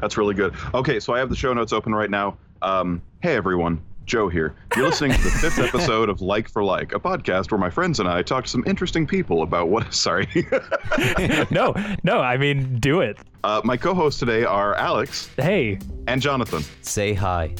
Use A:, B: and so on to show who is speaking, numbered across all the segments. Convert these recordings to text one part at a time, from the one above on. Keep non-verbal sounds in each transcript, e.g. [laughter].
A: That's really good. Okay, so I have the show notes open right now. Um, hey everyone, Joe here. You're listening to the fifth [laughs] episode of Like for Like, a podcast where my friends and I talk to some interesting people about what. [laughs] Sorry. [laughs]
B: no, no, I mean, do it.
A: uh, my co-hosts today are Alex
B: Hey,
A: and Jonathan.
C: Say hi.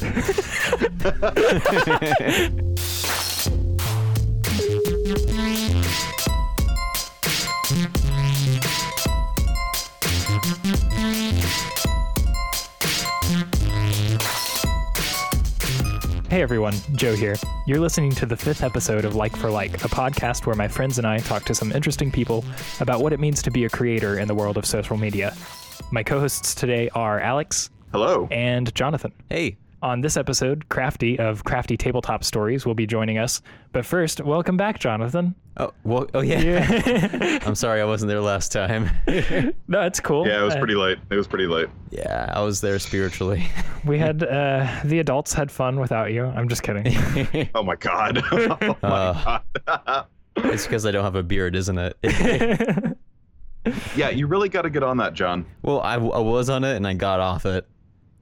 B: Hey everyone, Joe here. You're listening to the fifth episode of Like for Like, a podcast where my friends and I talk to some interesting people about what it means to be a creator in the world of social media. My co hosts today are Alex
A: Hello.
B: and Jonathan.
C: Hey.
B: On this episode, Crafty of Crafty Tabletop Stories will be joining us. But first, welcome back, Jonathan.
C: Oh, well, oh yeah. [laughs] I'm sorry I wasn't there last time. [laughs]
B: No, it's cool.
A: Yeah, it was
B: Uh,
A: pretty late. It was pretty late.
C: yeah, I was there spiritually. [laughs]
B: We had uh, the adults had fun without you. I'm just kidding.
A: Oh my god. oh my
C: Uh.
A: god.
C: it's because I don't have a beard, isn't it?
A: yeah, you really got to get on that, John.
C: well, I, I was on it and I got off it.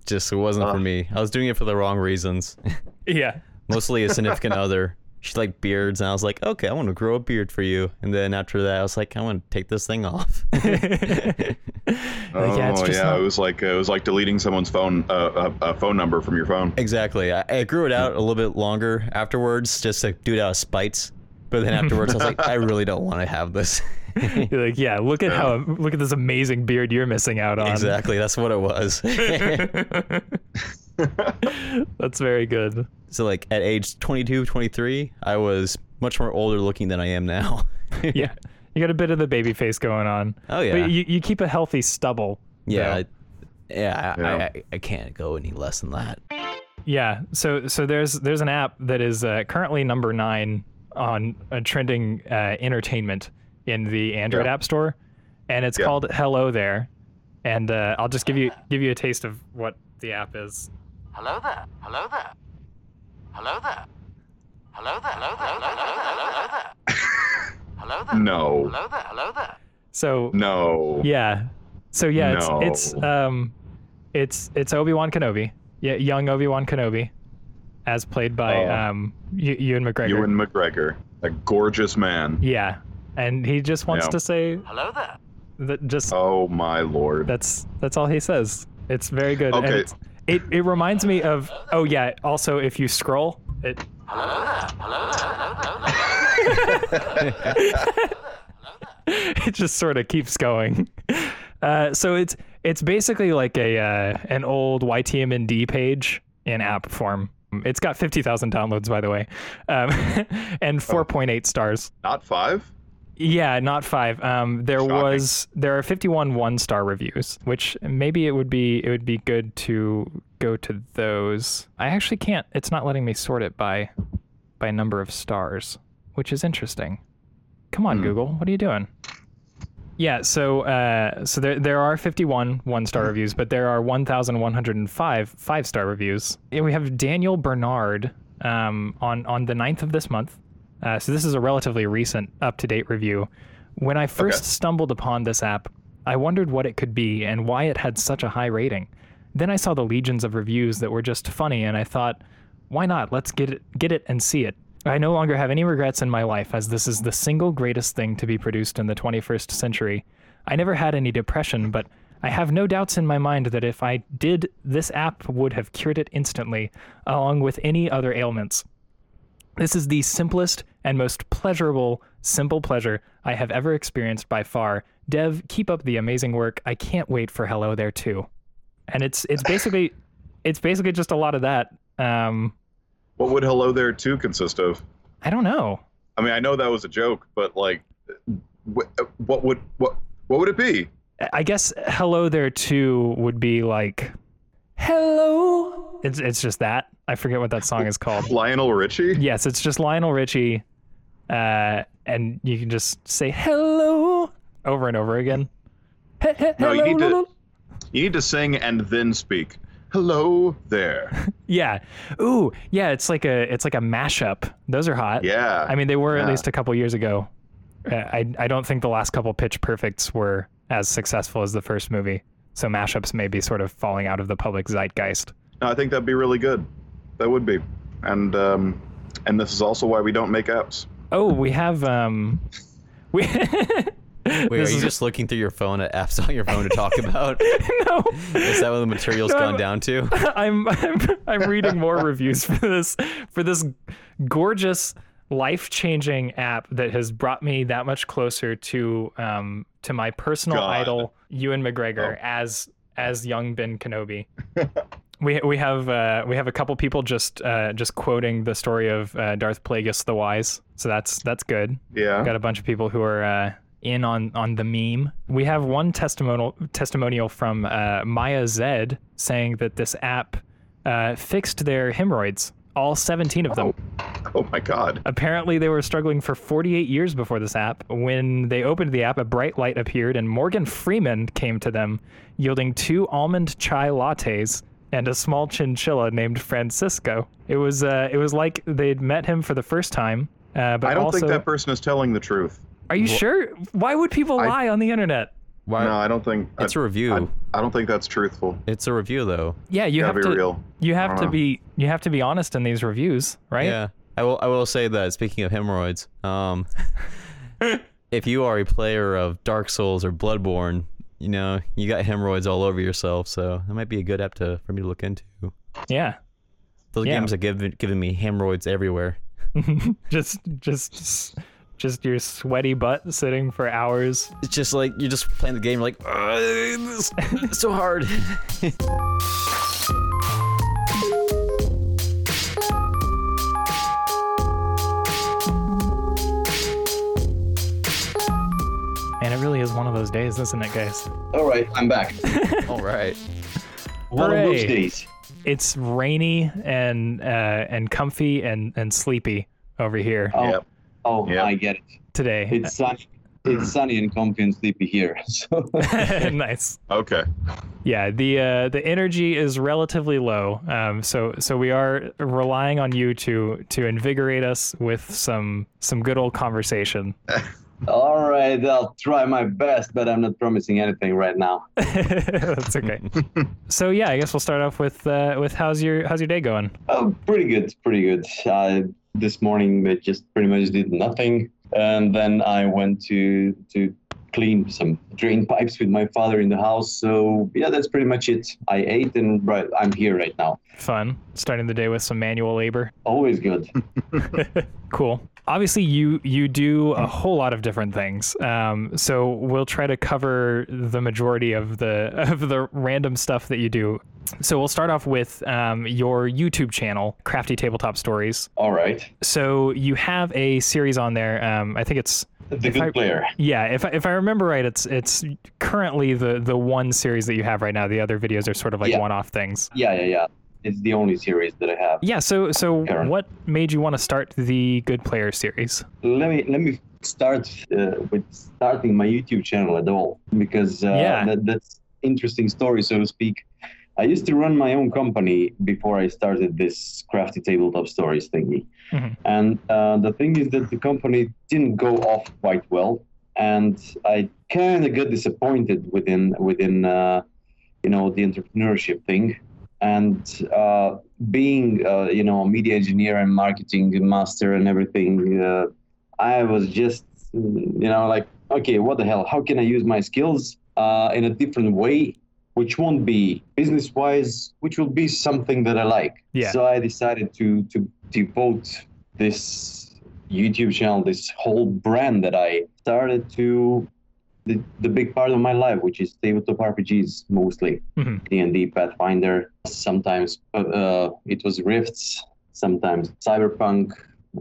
C: Just it wasn't for me. I was doing it for the wrong reasons. [laughs]
B: yeah.
C: Mostly a significant [laughs] other. She liked beards, and I was like, okay, I want to grow a beard for you. And then after that, I was like, I want to take this thing off. [laughs]
A: Oh
B: yeah, it's just
A: yeah,
B: not-
A: it was like it was like deleting someone's phone uh, a, a phone number from your phone.
C: Exactly. I, I grew it out a little bit longer afterwards, just to do it out of spite. But then afterwards, I was like, [laughs] I really don't want to have this. [laughs]
B: You're like, yeah, look at how look at this amazing beard you're missing out on.
C: exactly. That's what it was. [laughs]
B: That's very good.
C: so, like, at age 22, 23, I was much more older looking than I am now.
B: Yeah. You got a bit of the baby face going on.
C: Oh, yeah.
B: But you, you keep a healthy stubble.
C: yeah. I, yeah, I,
A: Yeah.
C: I, I can't go any less than that.
B: Yeah. So so there's there's an app that is uh, currently number nine on a trending uh, entertainment in the Android. App Store, and it's called Hello There. And uh, I'll just give you give you a taste of what the app is.
D: Hello there. Hello there. Hello there. Hello there. Hello there. Hello there. Hello there.
A: No.
D: Hello there. Hello there.
B: So
A: no.
B: Yeah. So yeah,
A: no.
B: it's it's um, it's it's Obi Wan Kenobi. Yeah, young Obi Wan Kenobi as played by
A: Oh.
B: um Ew- Ewan McGregor.
A: Ewan McGregor, a gorgeous man.
B: Yeah. And he just wants
A: Yeah.
B: to say
D: Hello there.
B: that just
A: Oh my lord.
B: that's that's all he says. It's very good. And
A: Okay.
B: it's, it it reminds me of oh yeah, also if you scroll, it
D: Hello there. Hello there. Hello there. Hello there. [laughs]
B: it just sort of keeps going. Uh, so it's it's basically like a uh, an old YTMND page in app form. It's got fifty thousand downloads, by the way, um, [laughs] and four point eight stars.
A: Not five?
B: Yeah, not five. Um, there
A: Shocking.
B: was there are fifty one one star reviews, which maybe it would be it would be good to go to those. I actually can't. It's not letting me sort it by by number of stars, which is interesting. Come on,
A: Hmm.
B: Google, what are you doing? Yeah, so uh, so there there are 51 one-star reviews, but there are 1,105 five-star reviews. And we have Daniel Bernard um, on on the 9th of this month. Uh, so this is a relatively recent, up-to-date review. When I first
A: Okay.
B: stumbled upon this app, I wondered what it could be and why it had such a high rating. Then I saw the legions of reviews that were just funny, and I thought, why not? Let's get it, get it and see it. I no longer have any regrets in my life, as this is the single greatest thing to be produced in the 21st century. I never had any depression, but I have no doubts in my mind that if I did, this app would have cured it instantly, along with any other ailments. This is the simplest and most pleasurable simple pleasure I have ever experienced by far. Dev, keep up the amazing work. I can't wait for Hello There too. And it's it's basically it's basically just a lot of that. Um,
A: What would Hello There 2 consist of?
B: I don't know.
A: I mean, I know that was a joke, but like, what, what would what what would it be?
B: I guess Hello There too would be like Hello. It's it's just that. I forget what that song is called. [laughs]
A: Lionel Richie?
B: Yes, it's just Lionel Richie, uh, and you can just say hello over and over again. He- he-
A: No, you need to-
B: hello. [laughs]
A: You need to sing and then speak. Hello there. [laughs]
B: Yeah. Ooh, yeah. It's like a it's like a mashup. Those are hot.
A: Yeah.
B: I mean, they were at least a couple years ago. Uh, I I don't think the last couple Pitch Perfects were as successful as the first movie. so mashups may be sort of falling out of the public zeitgeist.
A: No, I think that'd be really good. That would be, and um, and this is also why we don't make apps.
B: Oh, we have um, we. [laughs]
C: Wait,
B: This
C: are you
B: is-
C: just looking through your phone at apps on your phone to talk [laughs] about?
B: no.
C: Is that what the material's
B: No,
C: gone
B: I'm-
C: down to? [laughs]
B: I'm, I'm I'm reading more reviews for this for this gorgeous life-changing app that has brought me that much closer to um to my personal
A: God.
B: idol Ewan McGregor
A: Oh.
B: as as young Ben Kenobi. [laughs] we we have uh, we have a couple people just uh, just quoting the story of uh, Darth Plagueis the Wise, so that's that's good.
A: Yeah.
B: Got a bunch of people who are uh, in on on the meme. We have one testimonial testimonial from uh, Maya Zed saying that this app uh, fixed their hemorrhoids, all 17 of them.
A: Oh my God.
B: Apparently, they were struggling for 48 years before this app. When they opened the app, a bright light appeared, and Morgan Freeman came to them, yielding two almond chai lattes and a small chinchilla named Francisco. It was uh, it was like they'd met him for the first time. Uh, but
A: I don't
B: also,
A: think that person is telling the truth.
B: Are you sure? Why would people
A: I-
B: lie on the internet?
C: Why?
A: No, I don't think.
C: it's
A: I,
C: a review.
A: I, I don't think that's truthful.
C: it's a review, though.
B: Yeah, you
A: Gotta
B: have to.
A: real.
B: You have to
A: know.
B: be. You have to be honest in these reviews, right?
C: Yeah. I will. I will say that. Speaking of hemorrhoids, um, [laughs] if you are a player of Dark Souls or Bloodborne, you know you got hemorrhoids all over yourself. So that might be a good app to for me to look into.
B: Yeah.
C: Those
B: Yeah.
C: games have given given me hemorrhoids everywhere. [laughs]
B: just, just, just your sweaty butt sitting for hours.
C: It's just like you're just playing the game, like, it's so hard. [laughs]
B: And it really is one of those days, isn't it, guys?
E: All right, I'm back. [laughs]
C: all right.
E: One of those days.
B: It's rainy and uh, and comfy and and sleepy over here
E: Oh,
A: Yep.
E: Oh,
A: Yep.
E: I get it.
B: today.
E: It's sunny. It's sunny and comfy and sleepy here. [laughs] So [laughs]
B: nice.
A: Okay.
B: Yeah, the uh, the energy is relatively low. Um, so so we are relying on you to to invigorate us with some some good old conversation. [laughs]
E: all right, I'll try my best, but I'm not promising anything right now.
B: That's okay. so yeah, I guess we'll start off with uh, with how's your how's your day going?
E: Oh, pretty good, pretty good. Uh, this morning I just pretty much did nothing, and then I went to to clean some drain pipes with my father in the house. So yeah, that's pretty much it. I ate and right, I'm here right now.
B: Fun. Starting the day with some manual labor.
E: Always good. [laughs] [laughs]
B: Cool. Obviously, you you do a whole lot of different things. Um, so we'll try to cover the majority of the [laughs] of the random stuff that you do. So we'll start off with um, your YouTube channel, Crafty Tabletop Stories.
E: All right,
B: So you have a series on there. Um, I think it's
E: the good
B: I-
E: player.
B: yeah. If I, if I remember right, it's it's currently the the one series that you have right now. The other videos are sort of like
E: Yeah.
B: one off things.
E: Yeah, yeah, yeah. It's the only series that I have.
B: Yeah. So so what made you want to start the Good Player series?
E: let me let me start uh, with starting my YouTube channel at all because uh,
B: Yeah.
E: that, that's interesting story so to speak. I used to run my own company before I started this crafty tabletop stories thingy,
B: Mhm.
E: and uh, the thing is that the company didn't go off quite well, and I kind of got disappointed within within uh, you know the entrepreneurship thing, and uh, being uh, you know a media engineer and marketing master and everything. Uh, I was just, you know, like, okay, what the hell? How can I use my skills uh, in a different way, which won't be business wise, which will be something that I like?
B: Yeah.
E: So I decided to to devote this YouTube channel, this whole brand that I started to the, the big part of my life, which is tabletop RPGs mostly,
B: Mhm.
E: D&D, Pathfinder. Sometimes uh, it was Rifts, sometimes Cyberpunk,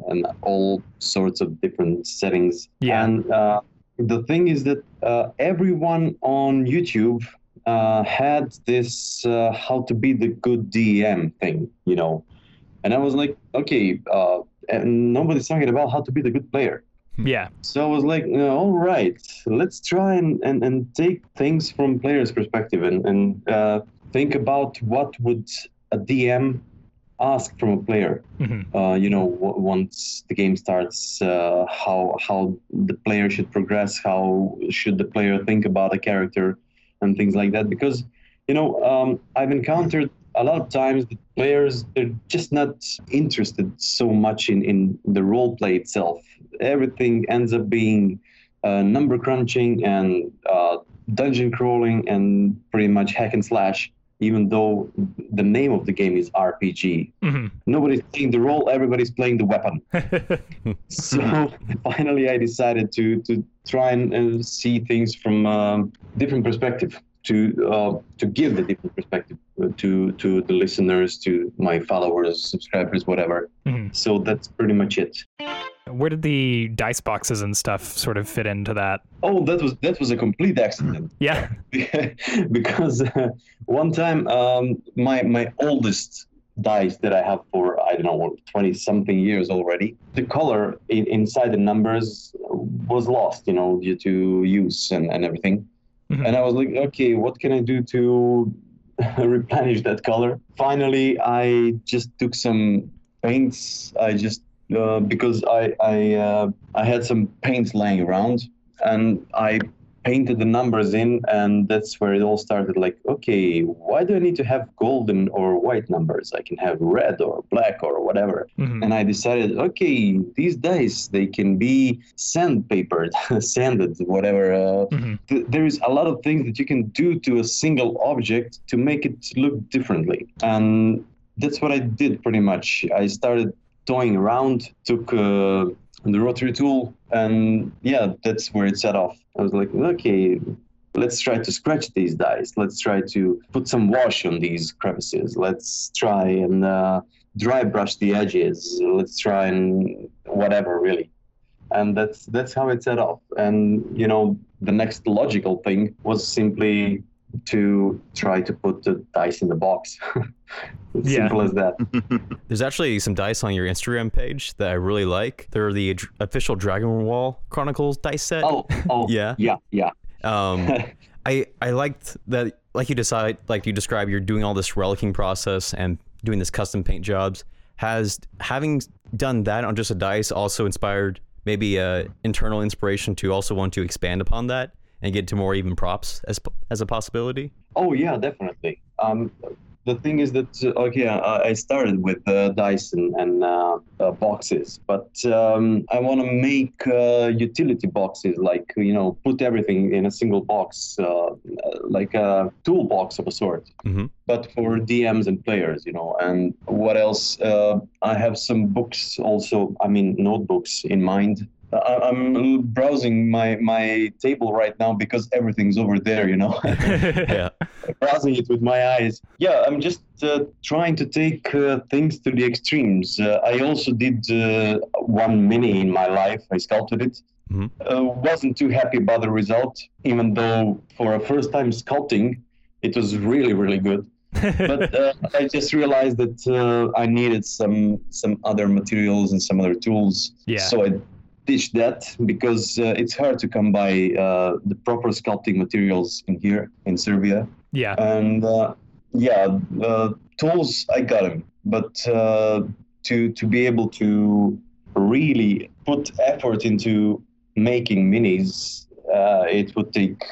E: and all sorts of different settings.
B: Yeah.
E: And uh, the thing is that uh, everyone on YouTube uh, had this uh, how to be the good DM thing, you know. And I was like, okay, uh, and nobody's talking about how to be the good player.
B: Yeah.
E: So I was like, "No, all right, let's try and, and, and take things from players' perspective and, and uh, think about what would a DM ask from a player.
B: hmm
E: Uh, you know, w- once the game starts, uh, how how the player should progress, how should the player think about a character, and things like that. Because you know, um, I've encountered a lot of times the players they're just not interested so much in in the role play itself. Everything ends up being uh, number crunching and uh, dungeon crawling and pretty much hack and slash. Even though the name of the game is RPG,
B: hmm
E: nobody's playing the role; everybody's playing the weapon. [laughs] so [laughs] finally i decided to to try and uh, see things from um, different perspective to uh, to give the different perspective uh, to to the listeners to my followers subscribers whatever
B: hmm
E: so that's pretty much it
B: Where did the dice boxes and stuff sort of fit into that?
E: oh that was that was a complete accident
B: Yeah. [laughs]
E: because uh, one time um, my my oldest dice that I have for I don't know twenty something years already, the color in, inside the numbers was lost, you know, due to use and, and everything.
B: Mhm.
E: And I was like, okay, what can I do to [laughs] replenish that color? Finally, I just took some paints. I just uh, because I I uh, I had some paints laying around, and I painted the numbers in, and that's where it all started. Like, okay, why do I need to have golden or white numbers? I can have red or black or whatever.
B: Mhm.
E: And I decided, okay, these dice they can be sandpapered, [laughs] sanded, whatever. Uh,
B: Mhm.
E: th- there is a lot of things that you can do to a single object to make it look differently and that's what i did pretty much i started toying around took uh, the rotary tool and yeah that's where it set off i was like okay let's try to scratch these dice. Let's try to put some wash on these crevices. Let's try and uh, dry brush the edges. Let's try and whatever really. And that's that's how it set off. And you know the next logical thing was simply to try to put the dice in the box [laughs] it's
B: Yeah.
E: simple as that [laughs]
C: There's actually some dice on your Instagram page that I really like. They're the dr- official Dragon Wall Chronicles dice set.
E: oh oh [laughs]
C: Yeah.
E: yeah yeah
C: Um, I I liked that, like you decide, like you describe, you're doing all this relicking process and doing this custom paint jobs. Has having done that on just a dice also inspired maybe a internal inspiration to also want to expand upon that and get to more even props as as a possibility?
E: Oh yeah, definitely. Um, the thing is that uh, okay, I, started with uh, dice and, and uh, uh, boxes, but um, I want to make uh, utility boxes, like you know, put everything in a single box, uh, like a toolbox of a sort.
C: Mhm.
E: But for DMs and players, you know. And what else? Uh, I have some books also. I mean, notebooks in mind. I- I'm browsing my my table right now because everything's over there, you know. [laughs] [laughs]
C: yeah.
E: browsing it with my eyes. Yeah, I'm just uh, trying to take uh, things to the extremes. Uh, I also did uh, one mini in my life. I sculpted it.
C: Mhm.
E: Uh, wasn't too happy about the result, even though for a first time sculpting, it was really really good. [laughs] But uh, I just realized that uh, I needed some some other materials and some other tools.
B: Yeah.
E: So I ditched that because uh, it's hard to come by uh, the proper sculpting materials in here in Serbia
B: yeah.
E: and uh, yeah, uh, tools I got them, but uh, to to be able to really put effort into making minis, uh, it would take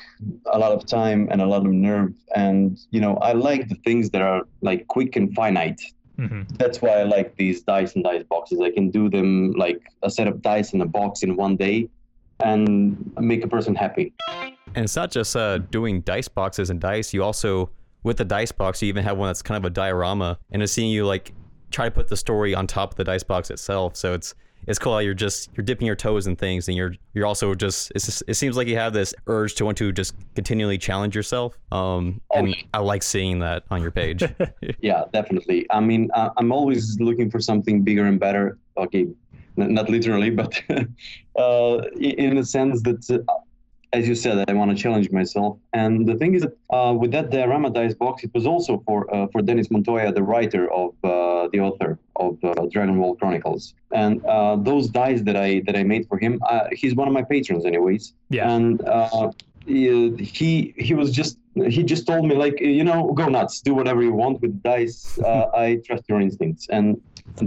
E: a lot of time and a lot of nerve. And you know, I like the things that are like quick and finite.
B: Hmm
E: That's why I like these dice and dice boxes. I can do them like a set of dice in a box in one day, and make a person happy.
C: And it's not just uh, doing dice boxes and dice. You also, with the dice box, you even have one that's kind of a diorama, and it's seeing you like try to put the story on top of the dice box itself. So it's it's cool how you're just you're dipping your toes in things, and you're you're also just it's just, it seems like you have this urge to want to just continually challenge yourself. Um, and I like seeing that on your page. [laughs]
E: Yeah, definitely. I mean, uh, I'm always looking for something bigger and better. Okay, not literally, but [laughs] uh, in the sense that, uh, as you said, I want to challenge myself. And the thing is that uh, with that diorama dice box, it was also for uh, for Dennis Montoya, the writer of uh, the author of uh, Dragon Ball Chronicles. And uh, those dice that I that I made for him, uh, he's one of my patrons, anyways
B: Yeah.
E: and uh, he he was just he just told me like you know go nuts do whatever you want with dice uh, [laughs] i trust your instincts and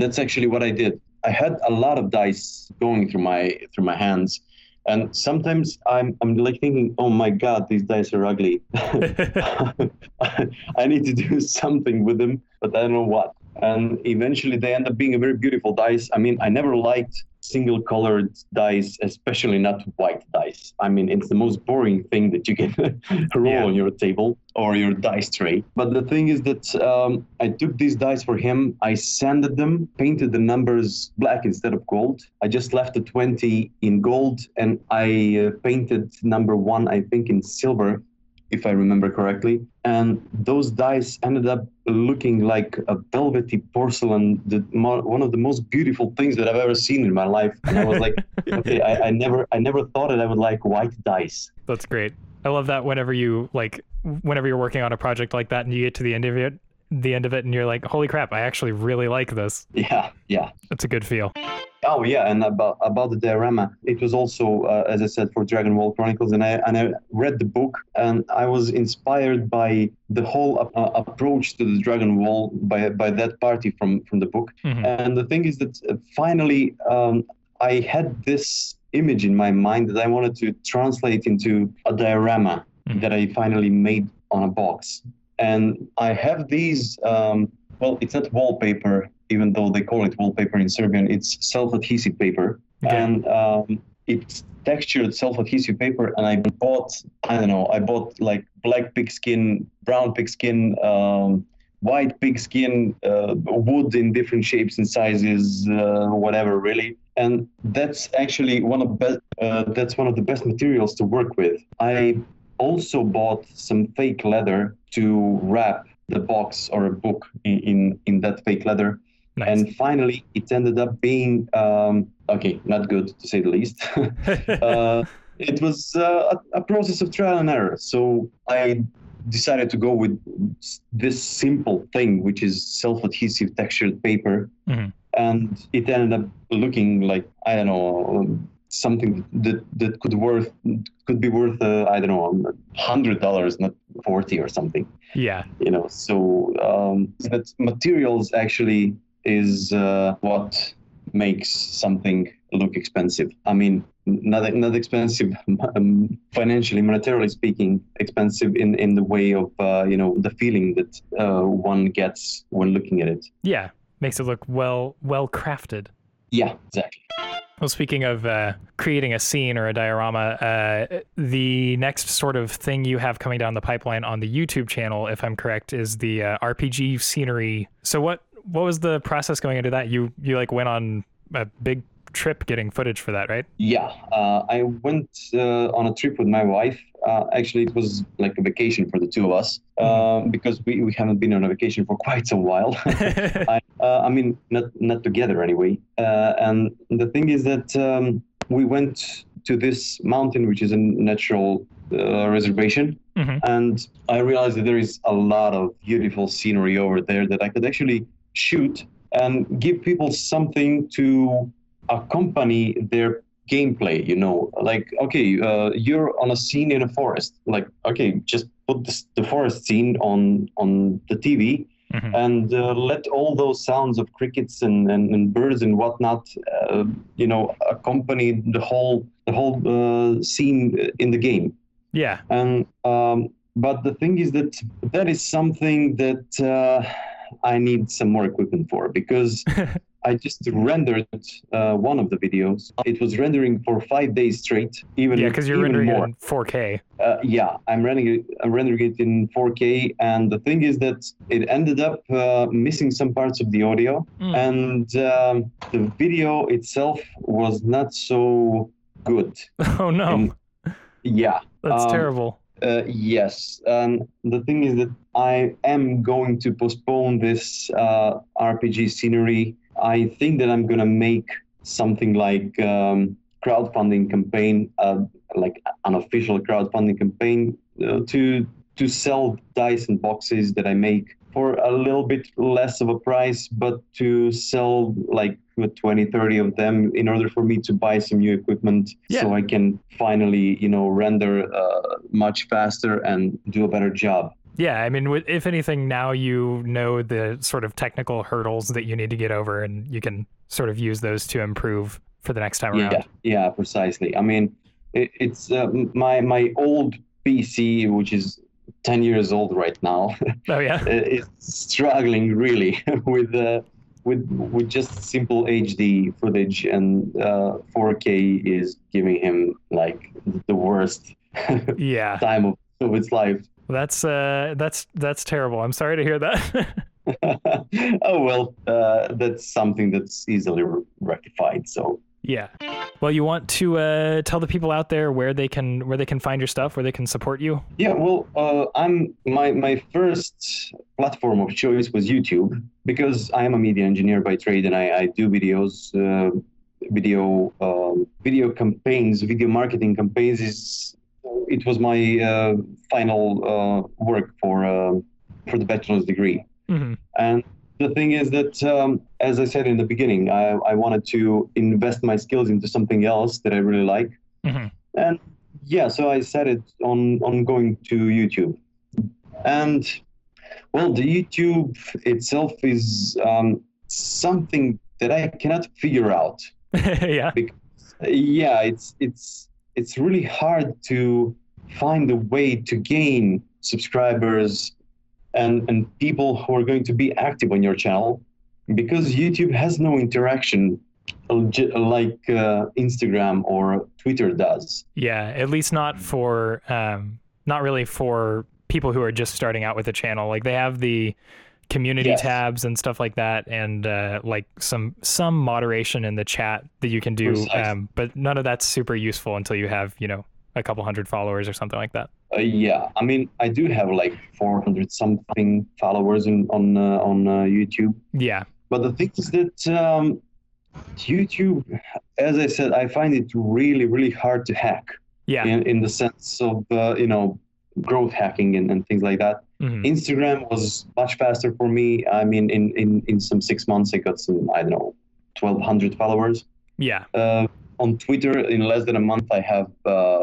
E: that's actually what i did i had a lot of dice going through my through my hands And sometimes I'm I'm like thinking, oh my god, these dice are ugly. [laughs] I need to do something with them, but I don't know what. And eventually they end up being a very beautiful dice. I mean, I never liked single colored dice, especially not white dice. I mean, it's the most boring thing that you can [laughs] roll
B: Yeah.
E: on your table or your dice tray. But the thing is that um, I took these dice for him, I sanded them, painted the numbers black instead of gold. I just left the 20 in gold and I uh, painted number one, I think, in silver. If I remember correctly, and those dice ended up looking like a velvety porcelain, the, mo- one of the most beautiful things that I've ever seen in my life. And I was like, [laughs] okay, I, I never, I never thought that I would like white dice.
B: That's great. I love that whenever you like whenever you're working on a project like that and you get to the end of it the end of it and you're like, holy crap, I actually really like this.
E: Yeah, yeah.
B: It's a good feel.
E: Oh yeah, and about about the diorama, it was also, uh, as I said, for Dragon Ball Chronicles, and I and I read the book, and I was inspired by the whole uh, approach to the Dragon Ball by by that party from from the book.
B: Mhm.
E: And the thing is that uh, finally, um, I had this image in my mind that I wanted to translate into a diorama
B: Mhm.
E: that I finally made on a box. And I have these. Um, well, it's not wallpaper, even though they call it wallpaper in Serbian. It's self-adhesive paper,
B: Okay.
E: and um, it's textured self-adhesive paper. And I bought, I don't know, I bought like black pigskin, brown pigskin, um, white pigskin, uh, wood in different shapes and sizes, uh, whatever, really. And that's actually one of best. Uh, that's one of the best materials to work with. I also bought some fake leather to wrap the box or a book in in, in that fake leather.
B: Nice.
E: And finally, it ended up being um, okay, not good to say the least. [laughs] [laughs] uh, it was uh, a, a process of trial and error. So I decided to go with this simple thing, which is self-adhesive textured paper,
B: Mhm.
E: and it ended up looking like I don't know um, something that that could worth could be worth uh, I don't know hundred dollars, not forty or something
B: yeah.
E: you know so um, that materials actually is uh, what makes something look expensive i mean not not expensive um, financially monetarily speaking expensive in in the way of uh, you know the feeling that uh, one gets when looking at it
B: Yeah. Makes it look well well crafted.
E: yeah exactly
B: Well, speaking of uh, creating a scene or a diorama, uh, the next sort of thing you have coming down the pipeline on the YouTube channel, if I'm correct, is the uh, RPG scenery. So what what was the process going into that? You you like went on a big trip getting footage for that, right?
E: Yeah, uh, I went uh, on a trip with my wife. Uh, actually, it was like a vacation for the two of us uh, because we, we haven't been on a vacation for [laughs] quite a while. [laughs] [laughs] I, uh, I mean, not not together anyway. Uh, and the thing is that um, we went to this mountain, which is a natural uh, reservation,
B: Mhm.
E: and I realized that there is a lot of beautiful scenery over there that I could actually shoot and give people something to accompany their gameplay. You know, like okay, uh, you're on a scene in a forest. Like okay, just put this, the forest scene on on the TV
B: Mhm.
E: and uh, let all those sounds of crickets and, and, and birds and whatnot, uh, you know, accompany the whole the whole uh, scene in the game.
B: Yeah.
E: And um, but the thing is that that is something that uh, I need some more equipment for because [laughs] I just rendered uh, one of the videos. It was rendering for five days straight. Even
B: Yeah, because you're rendering it in 4K.
E: Uh, yeah, I'm rendering it. I'm rendering it in 4K, and the thing is that it ended up uh, missing some parts of the audio,
B: Mm.
E: and um, the video itself was not so good. [laughs]
B: Oh no,
E: And- yeah,
B: that's
E: um,
B: terrible.
E: uh, yes, and the thing is that I am going to postpone this uh, RPG scenery. I think that I'm gonna make something like um, crowdfunding campaign, uh, like an official crowdfunding campaign uh, to to sell dice and boxes that I make for a little bit less of a price, but to sell like 20, 30 of them in order for me to buy some new equipment
B: Yeah.
E: so I can finally, you know, render uh, much faster and do a better job.
B: Yeah, I mean, if anything, now you know the sort of technical hurdles that you need to get over, and you can sort of use those to improve for the next time
E: Yeah,
B: around.
E: yeah, precisely. I mean, it, it's uh, my my old PC, which is 10 years old right now, [laughs]
B: Oh yeah.
E: is struggling really [laughs] with uh, with with just simple HD footage, and uh, 4K is giving him like the worst [laughs]
B: Yeah.
E: time of, of its life.
B: That's uh that's that's terrible. I'm sorry to hear that. [laughs]
E: oh well, uh, that's something that's easily rectified. So
B: yeah. Well, you want to uh tell the people out there where they can where they can find your stuff, where they can support you?
E: yeah, well, uh, I'm my my first platform of choice was YouTube because I am a media engineer by trade and I, I do videos. Uh, video um, video campaigns video marketing campaigns is it was my uh, final uh, work for uh, for the bachelor's degree
B: hmm
E: And the thing is that, um, as I said in the beginning, I, I wanted to invest my skills into something else that I really like.
B: Mhm.
E: And yeah, so I set it on, on going to YouTube. And well, the YouTube itself is um, something that I cannot figure out. [laughs]
B: yeah.
E: Yeah, it's it's it's really hard to find a way to gain subscribers and and people who are going to be active on your channel because YouTube has no interaction like uh, Instagram or Twitter does.
B: Yeah, at least not for um not really for people who are just starting out with a channel. Like they have the community
E: Yes.
B: tabs and stuff like that and uh like some some moderation in the chat that you can do um but none of that's super useful until you have, you know, a couple hundred followers or something like that.
E: Uh, yeah, I mean, I do have like 400 something followers in, on uh, on uh, YouTube.
B: Yeah.
E: But the thing is that um, YouTube, as I said, I find it really, really hard to hack.
B: Yeah.
E: in, in the sense of uh, you know growth hacking and, and things like that
B: Mhm.
E: instagram was much faster for me i mean in, in in some six months i got some i don't know 1200 followers
B: Yeah.
E: uh, on twitter in less than a month i have uh,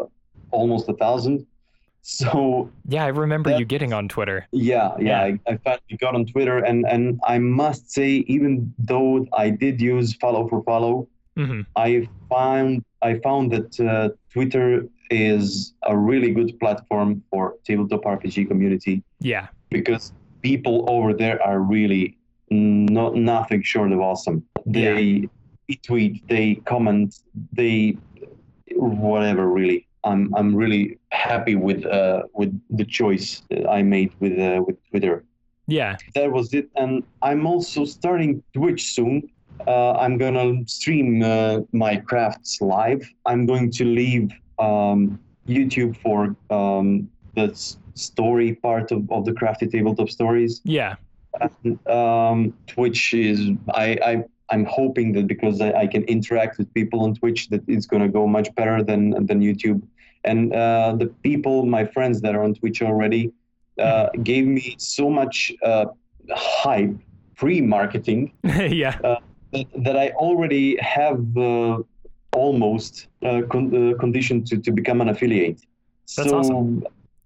E: almost a thousand [laughs] so
B: Yeah, I remember you getting on Twitter.
E: yeah yeah,
B: Yeah.
E: I, I finally got on twitter and and i must say even though i did use follow for follow
B: hmm
E: I found I found that uh, Twitter is a really good platform for tabletop RPG community
B: Yeah.
E: because people over there are really not nothing short of awesome. They tweet, they comment, they whatever. Really, I'm I'm really happy with uh, with the choice I made with uh, with Twitter
B: Yeah.
E: that was it. And I'm also starting Twitch soon. Uh, I'm gonna stream uh, my crafts live. I'm going to leave um, YouTube for um, the story part of, of the crafty tabletop stories.
B: Yeah.
E: Um, Twitch is I, I I'm hoping that because I, I can interact with people on Twitch that it's gonna go much better than than YouTube. And uh, the people, my friends that are on Twitch already, uh, gave me so much uh, hype pre-marketing [laughs]
B: yeah.
E: that, that I already have uh, almost uh, con- uh, conditioned to, to become an affiliate.
B: That's
E: so,
B: awesome.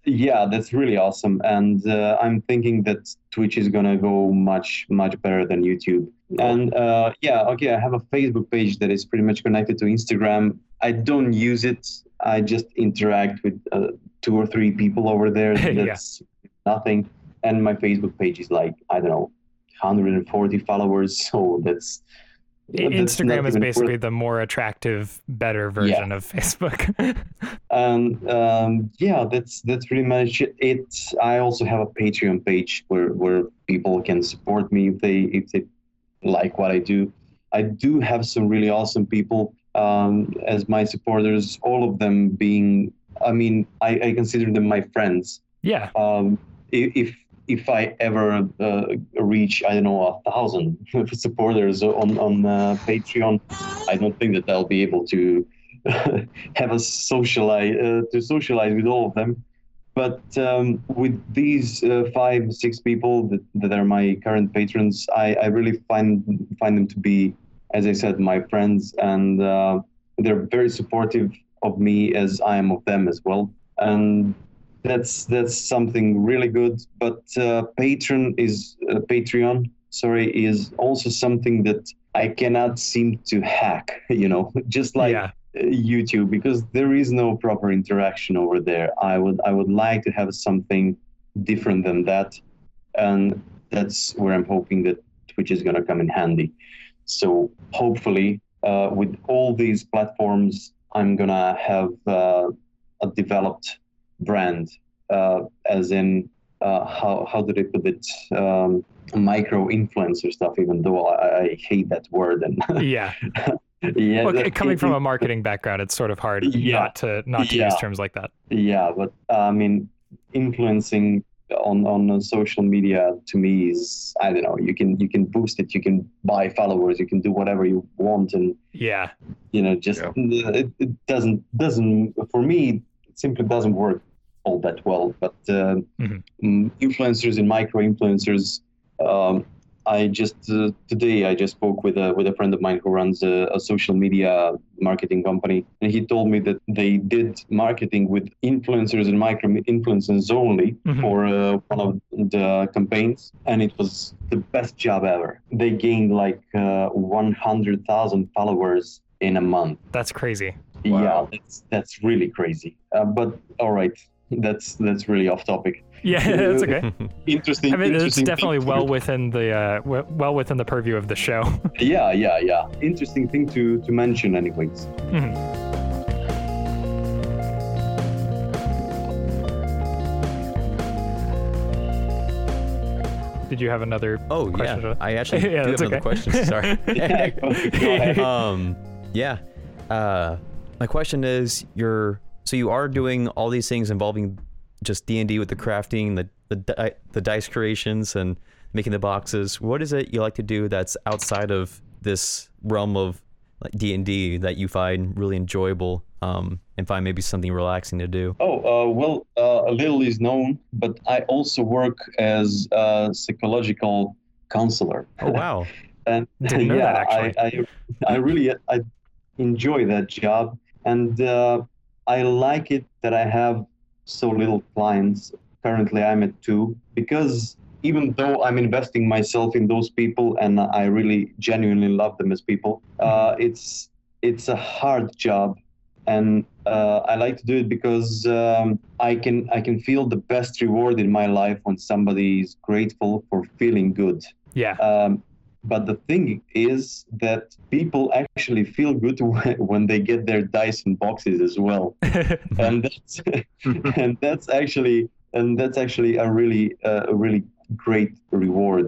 E: Yeah, that's really awesome, and uh, I'm thinking that Twitch is gonna go much much better than YouTube. And uh, yeah, okay, I have a Facebook page that is pretty much connected to Instagram. I don't use it. I just interact with uh, two or three people over there. [laughs]
B: Yeah.
E: That's nothing. And my Facebook page is like I don't know, 140 followers. [laughs] So that's
B: Instagram is basically the more attractive, better version of Facebook. [laughs]
E: and um, yeah, that's that's pretty much it. I also have a Patreon page where where people can support me if they if they like what I do. I do have some really awesome people um, as my supporters. All of them being, I mean, I, I consider them my friends.
B: yeah.
E: Um, if if I ever uh, reach, I don't know, a thousand [laughs] supporters on on uh, Patreon, I don't think that I'll be able to [laughs] have a socialize uh, to socialize with all of them. But um, with these uh, five, six people that, that are my current patrons, I, I really find find them to be, as I said, my friends, and uh, they're very supportive of me as I am of them as well. And that's that's something really good. But uh, Patreon is uh, Patreon. Sorry, is also something that I cannot seem to hack. [laughs] You know, [laughs] just like
B: yeah.
E: uh, YouTube because there is no proper interaction over there. I would I would like to have something different than that, and that's where I'm hoping that Twitch is gonna come in handy. So hopefully, uh, with all these platforms, I'm gonna have uh, a developed brand, uh, as in uh, how how do they put it? Um, micro influencer stuff. Even though I, I hate that word and [laughs]
B: Yeah.
E: yeah,
B: Well,
E: that-
B: coming [laughs] from a marketing background, it's sort of hard
E: Yeah.
B: not to not to
E: Yeah.
B: use terms like that.
E: Yeah, but uh, I mean, influencing on on social media to me is I don't know. You can you can boost it. You can buy followers. You can do whatever you want, and
B: Yeah.
E: you know, just
A: Yeah.
E: it, it doesn't doesn't for me. It simply doesn't work all that well. But uh,
B: Mhm.
E: mm, influencers and micro influencers. Um, I just uh, today I just spoke with a with a friend of mine who runs a, a social media marketing company, and he told me that they did marketing with influencers and micro influencers only
B: Mhm.
E: for uh, one of the campaigns, and it was the best job ever. They gained like uh, one hundred thousand followers in a month.
B: That's crazy.
A: Wow.
E: Yeah, that's that's really crazy. Uh, but all right, that's that's really off topic.
B: Yeah, [laughs] that's okay. [laughs]
E: Interesting.
B: I mean, it's
E: interesting
B: definitely
E: thing to-
B: well within the uh, well within the purview of the show. [laughs]
E: Yeah, yeah, yeah. Interesting thing to to mention, anyways.
B: Did you have another?
C: Oh
B: Question,
C: yeah,
B: Joe?
C: I actually
B: Yeah,
C: do
B: that's
C: have another question. Sorry.
E: Yeah, go- go ahead.
C: um, yeah. Uh, my question is, you're so you are doing all these things involving just D and D with the crafting, the the di- the dice creations, and making the boxes. What is it you like to do that's outside of this realm of like D and D that you find really enjoyable, um, and find maybe something relaxing to do?
E: Oh, uh, well, uh, a little is known, but I also work as a psychological counselor.
C: Oh wow. [laughs]
E: and yeah,
B: that, actually.
E: I, I, I really I enjoy that job, and uh, I like it that I have so little clients. Currently, I'm at two because even though I'm investing myself in those people, and I really genuinely love them as people, uh, it's it's a hard job, and uh, I like to do it because um, I can I can feel the best reward in my life when somebody is grateful for feeling good.
B: Yeah.
E: Um, but the thing is that people actually feel good [laughs] when, they get their dice in boxes as well, [laughs] and that's [laughs] and that's actually and that's actually a really uh, a really great reward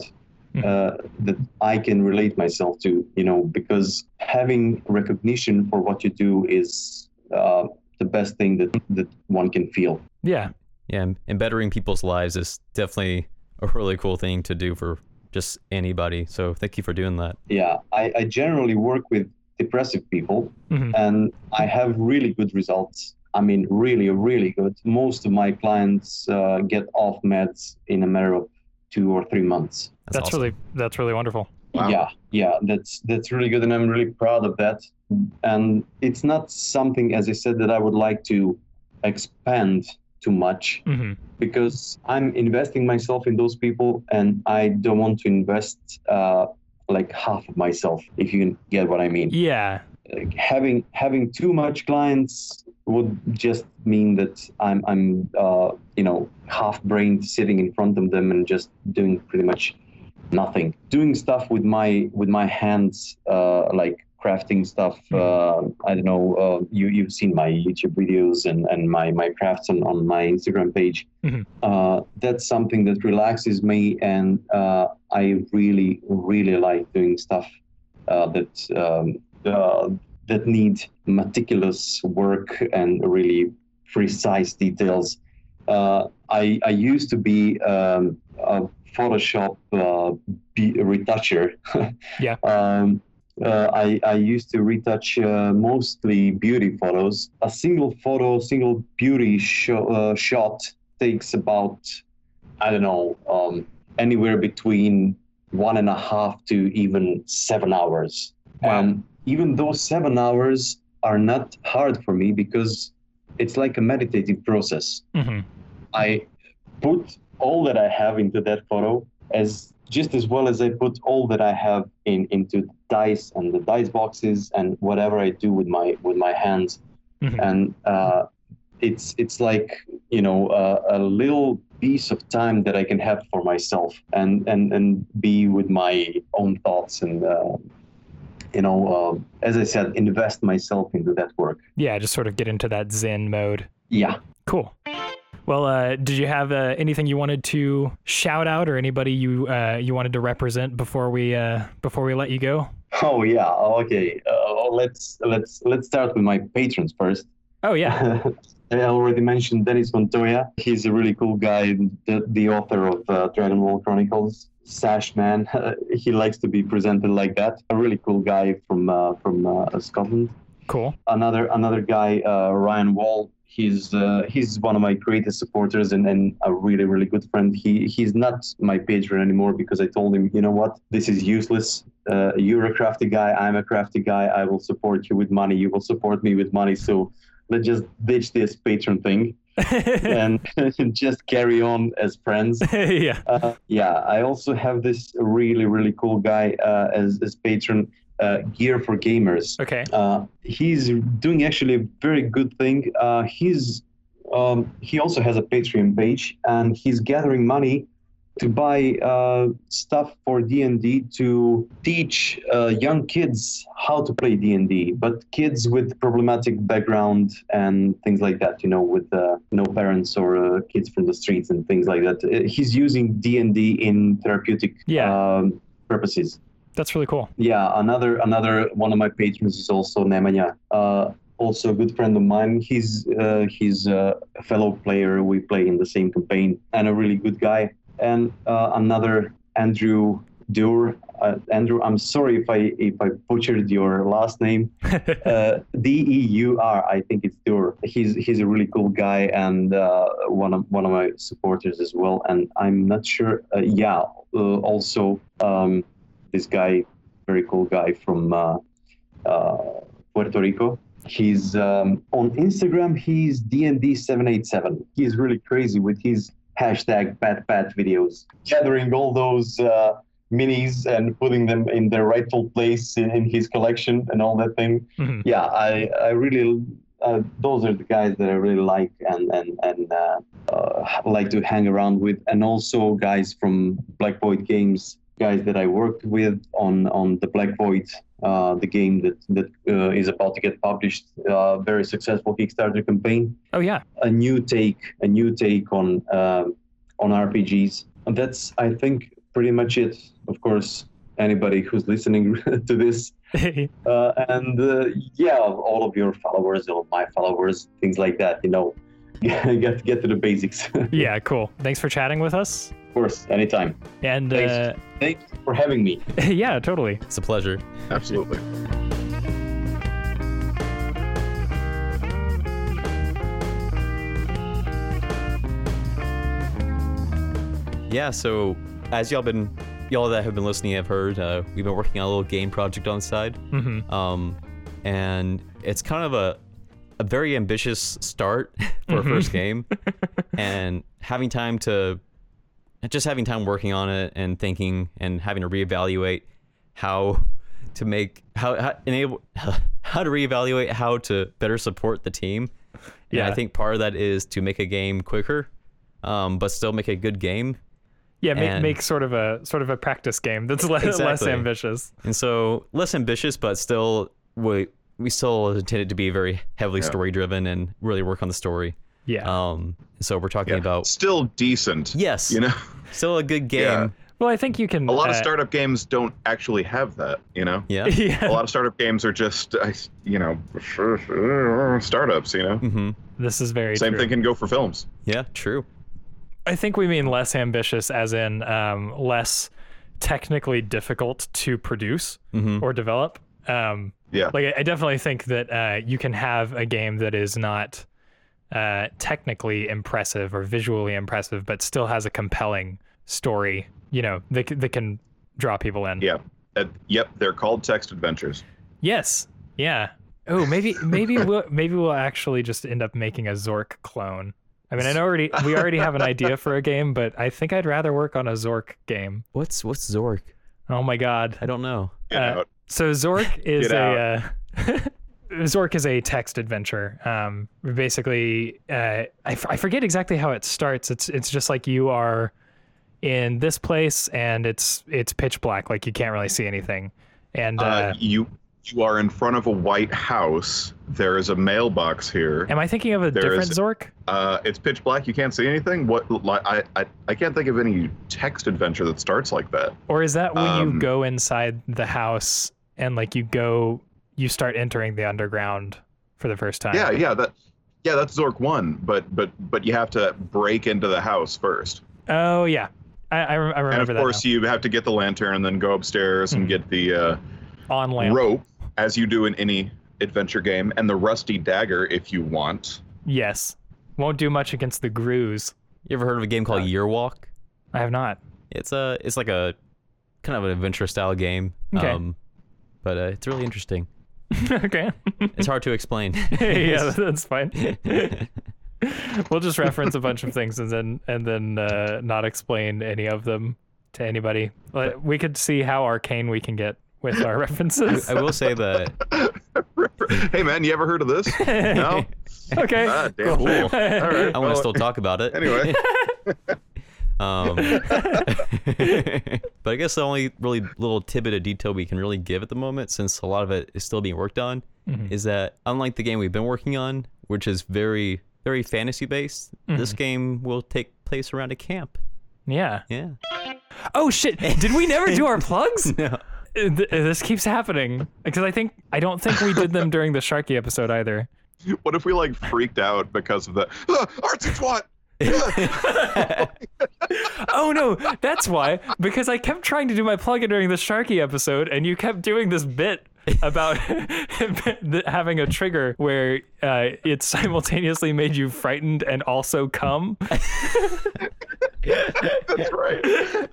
E: uh, that I can relate myself to. You know, because having recognition for what you do is uh, the best thing that that one can feel.
B: yeah.
C: Yeah, and- and bettering people's lives is definitely a really cool thing to do for just anybody. So thank you for doing that.
E: Yeah, I, I generally work with depressive people,
B: Mhm.
E: and I have really good results. I mean, really, really good. Most of my clients uh, get off meds in a matter of two or three months.
C: That's,
B: That's
C: awesome.
B: really that's really wonderful.
A: Wow.
E: Yeah, yeah, that's that's really good, and I'm really proud of that. And it's not something, as I said, that I would like to expand too much
B: hmm
E: because I'm investing myself in those people, and I don't want to invest uh, like half of myself, if you get what I mean.
B: Yeah.
E: Like, having having too much clients would just mean that I'm I'm uh, you know half brained sitting in front of them and just doing pretty much nothing. Doing stuff with my with my hands, uh, like crafting stuff. Uh, I don't know. Uh, you you've seen my YouTube videos and, and my my crafts on, on my Instagram page.
B: Mhm.
E: Uh, that's something that relaxes me, and uh, I really really like doing stuff uh, that um, uh, that need meticulous work and really precise details. Uh, I I used to be um, a Photoshop uh, retoucher. [laughs]
B: Yeah.
E: Um, uh, I, I used to retouch uh, mostly beauty photos. A single photo, single beauty sho- uh, shot takes about, I don't know, um, anywhere between one and a half to even seven hours.
B: Wow.
E: And even those seven hours are not hard for me because it's like a meditative process.
B: hmm
E: I put all that I have into that photo as just as well as I put all that I have in into the dice and the dice boxes and whatever I do with my with my hands,
B: Mhm.
E: and uh, it's it's like you know uh, a little piece of time that I can have for myself and and and be with my own thoughts and uh, you know uh, as I said invest myself into that work.
B: Yeah, just sort of get into that Zen mode.
E: Yeah.
B: Cool. Well, uh, did you have uh, anything you wanted to shout out, or anybody you uh, you wanted to represent before we uh, before we let you go?
E: Oh yeah. Okay. Uh, let's let's let's start with my patrons first.
B: Oh yeah, [laughs]
E: I already mentioned Dennis Montoya. He's a really cool guy, the, the author of uh, Dragon Ball Chronicles. Sash man, [laughs] he likes to be presented like that. A really cool guy from uh, from uh, Scotland.
B: cool.
E: Another another guy, uh, Ryan Wall. He's uh, he's one of my greatest supporters and, and a really really good friend. He he's not my patron anymore because I told him, you know what, this is useless. Uh, you're a crafty guy. I'm a crafty guy. I will support you with money. You will support me with money. So let's just ditch this patron thing [laughs] and [laughs] just carry on as friends. [laughs]
B: yeah.
E: Uh, yeah, I also have this really, really cool guy uh, as, as patron, uh, Gear for Gamers.
B: Okay.
E: Uh, he's doing actually a very good thing. Uh, he's um, he also has a Patreon page, and he's gathering money to buy uh, stuff for D&D to teach uh, young kids how to play D&D, but kids with problematic background and things like that, you know, with uh, no parents or uh, kids from the streets and things like that. Uh, He's using D&D in therapeutic
B: Yeah.
E: um, purposes.
B: That's really cool.
E: Yeah, another another one of my patrons is also Nemanja. Uh, also a good friend of mine. He's uh, he's a fellow player. We play in the same campaign, and a really good guy. And uh, another Andrew Deur. Uh, Andrew, I'm sorry if I if I butchered your last name. [laughs] Uh, D E U R. I think it's Deur. He's he's a really cool guy and uh, one of one of my supporters as well. And I'm not sure. Uh, yeah. Uh, also, um, this guy, very cool guy from uh, uh, Puerto Rico. He's um, on Instagram. He's DND787. He's really crazy with his hashtag Pat Pat videos, gathering all those uh, minis and putting them in their rightful place in, in his collection and all that thing.
B: Mhm.
E: Yeah, I I really. Uh, those are the guys that I really like and and and uh, uh, like to hang around with, and also guys from Black Void Games, guys that I worked with on on the Black Void, uh, the game that that uh, is about to get published. Uh, very successful Kickstarter campaign.
B: Oh yeah.
E: A new take, a new take on um on RPGs. And that's I think pretty much it. Of course, anybody who's listening [laughs] to this [laughs] uh, and uh, yeah, all of your followers, all of my followers, things like that. You know, [laughs] get get to the basics. [laughs]
B: yeah. Cool. Thanks for chatting with us.
E: Of course, anytime.
B: And uh,
E: Thanks. Thanks for having me. [laughs]
B: yeah, totally.
C: It's a pleasure.
A: Absolutely.
C: Yeah, so as y'all been y'all that have been listening have heard, uh, we've been working on a little game project on the side.
B: hmm
C: Um, and it's kind of a a very ambitious start [laughs] for a first game, and having time to just having time working on it and thinking and having to reevaluate how to make how, how enable [laughs] how to reevaluate how to better support the team. Yeah,
B: Yeah.
C: I think part of that is to make a game quicker, um, but still make a good game.
B: Yeah, make,
C: And-
B: make sort of a sort of a practice game that's [laughs] less, less ambitious.
C: And so less ambitious, but still we we still intend it to be very heavily
A: Yeah.
C: story driven and really work on the story.
B: Yeah.
C: Um, so we're talking
A: Yeah.
C: about
A: Still decent.
C: yes,
A: You know, [laughs]
C: still a good game.
A: Yeah.
B: well, I think you can.
A: a lot of
B: uh,
A: startup games don't actually have that. You know,
C: Yeah. [laughs]
B: yeah.
A: a lot of startup games are just, uh, you know, startups. You know,
C: Mm-hmm.
B: This is very
A: same
B: true.
A: thing can go for films.
C: Yeah. True.
B: I think we mean less ambitious, as in um, less technically difficult to produce
C: hmm
B: or develop. Um,
A: Yeah.
B: like I- I definitely think that uh, you can have a game that is not uh, technically impressive or visually impressive, but still has a compelling story. You know, that c- that can draw people in.
A: Yeah. Uh, yep. They're called text adventures.
B: Yes. Yeah. Oh, maybe maybe [laughs] we'll maybe we'll actually just end up making a Zork clone. I mean, I know already we already have an idea for a game, but I think I'd rather work on a Zork game.
C: What's what's Zork?
B: Oh my god.
C: I don't know.
A: Get
B: Uh,
A: out.
B: So Zork [laughs] is a uh, [laughs] Zork is a text adventure. Um, basically, uh, I, f- I forget exactly how it starts. It's it's just like you are in this place and it's it's pitch black, like you can't really see anything. And uh,
A: Uh, you you are in front of a white house. There is a mailbox here.
B: am I thinking of a
A: there
B: different
A: is-
B: Zork?
A: Uh, it's pitch black. You can't see anything. What? I, I I can't think of any text adventure that starts like that.
B: Or is that when you
A: Um,
B: go inside the house and like you go you start entering the underground for the first time?
A: Yeah, yeah, that yeah, that's Zork one. But but but you have to break into the house first,
B: Oh yeah. I, I, rem- I
A: and of
B: that
A: course you have to get the lantern and then go upstairs and
B: Mhm.
A: get the uh,
B: on lamp.
A: rope, as you do in any adventure game, and the rusty dagger if you want.
B: Yes. Won't do much against the grues.
C: You ever heard of a game called
B: Uh,
C: Year Walk?
B: I have not.
C: It's a it's like a kind of an adventure style game.
B: Okay.
C: Um, but uh, it's really interesting. [laughs]
B: okay.
C: It's hard to explain. [laughs]
B: yeah, [laughs] that's fine. we'll just reference a bunch of things and then and then uh, not explain any of them to anybody. Like, We could see how arcane we can get with our references.
C: I will say that
A: hey man, you ever heard of this? No.
B: okay.
A: Ah, damn
B: cool.
A: shame. All right.
C: I want to
A: well,
C: still talk about it.
A: Anyway,
C: Um, [laughs] [laughs] but I guess the only really little tidbit of detail we can really give at the moment, since a lot of it is still being worked on,
B: Mhm.
C: is that unlike the game we've been working on, which is very, very fantasy based, this
B: Mhm.
C: game will take place around a camp.
B: Yeah.
C: Yeah.
B: Oh shit! Did we never do our [laughs] plugs?
C: No.
B: This keeps happening because I think I don't think we did them during the Sharky episode either.
A: what if we like freaked out because of the ah, artsy twat? [laughs]
B: Oh no, that's why. Because I kept trying to do my plug-in during the Sharky episode, and you kept doing this bit about [laughs] having a trigger where uh, it simultaneously made you frightened and also come.
A: That's right.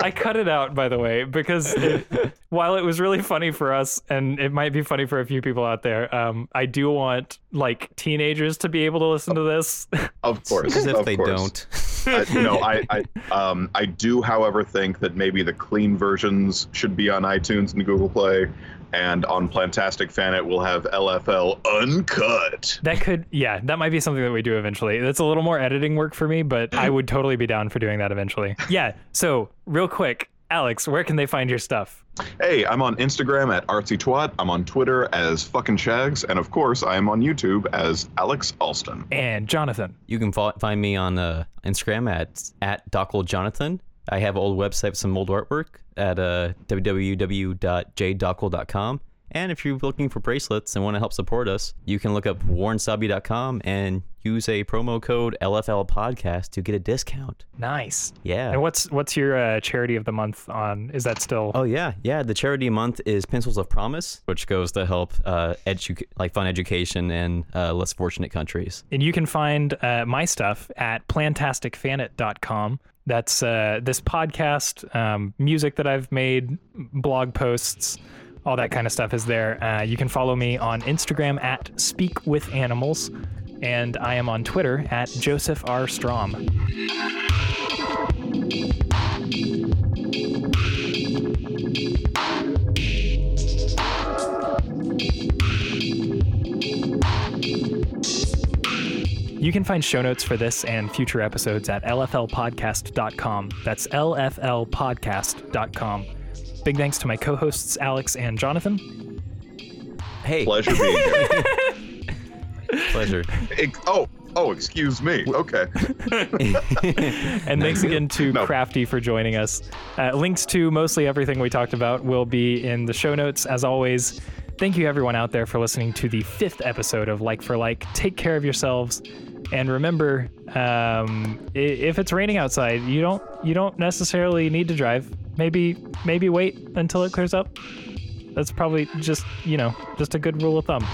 B: I cut it out, by the way, because it, while it was really funny for us, and it might be funny for a few people out there, um, I do want like teenagers to be able to listen to this.
A: Of course.
C: As if
A: of
C: they
A: course.
C: don't.
A: I, no, I, [laughs] I, um, I do, however, think that maybe the clean versions should be on iTunes and Google Play, and on Plantastic Fan it will have LFL uncut.
B: That could, yeah, that might be something that we do eventually. That's a little more editing work for me, but I [laughs] would totally be down for doing that eventually. Yeah. So, real quick, Alex, where can they find your stuff?
A: Hey, I'm on Instagram at artsy twat. I'm on Twitter as fucking shags, and of course, I am on YouTube as Alex Alston.
B: And Jonathan.
C: You can fo- find me on uh, Instagram at at Jonathan. I have an old website with some old artwork at uh, www.jdockel.com. And if you're looking for bracelets and want to help support us, you can look up warrensabi.com and use a promo code LFL podcast to get a discount.
B: Nice.
C: Yeah.
B: And what's what's your uh, charity of the month on? Is that still?
C: Oh yeah, yeah. The charity month is Pencils of Promise, which goes to help uh, edu- like fund education in uh, less fortunate countries.
B: And you can find uh, my stuff at plantasticfanit.com. That's uh, this podcast, um, music that I've made, blog posts, all that kind of stuff is there. Uh, you can follow me on Instagram at Speak with Animals, and I am on Twitter at Joseph R. Strom. You can find show notes for this and future episodes at lflpodcast.com. That's lflpodcast.com. Big thanks to my co hosts, Alex and Jonathan.
C: Hey,
A: Pleasure being here. [laughs]
C: pleasure.
A: Ex- oh, oh, excuse me. Okay. [laughs]
B: And thanks again to
A: No.
B: Crafty for joining us. Uh, links to mostly everything we talked about will be in the show notes. As always, thank you everyone out there for listening to the fifth episode of Like for Like. Take care of yourselves. And remember, um, i- if it's raining outside, you don't you don't necessarily need to drive maybe maybe wait until it clears up. That's probably just, you know, just a good rule of thumb.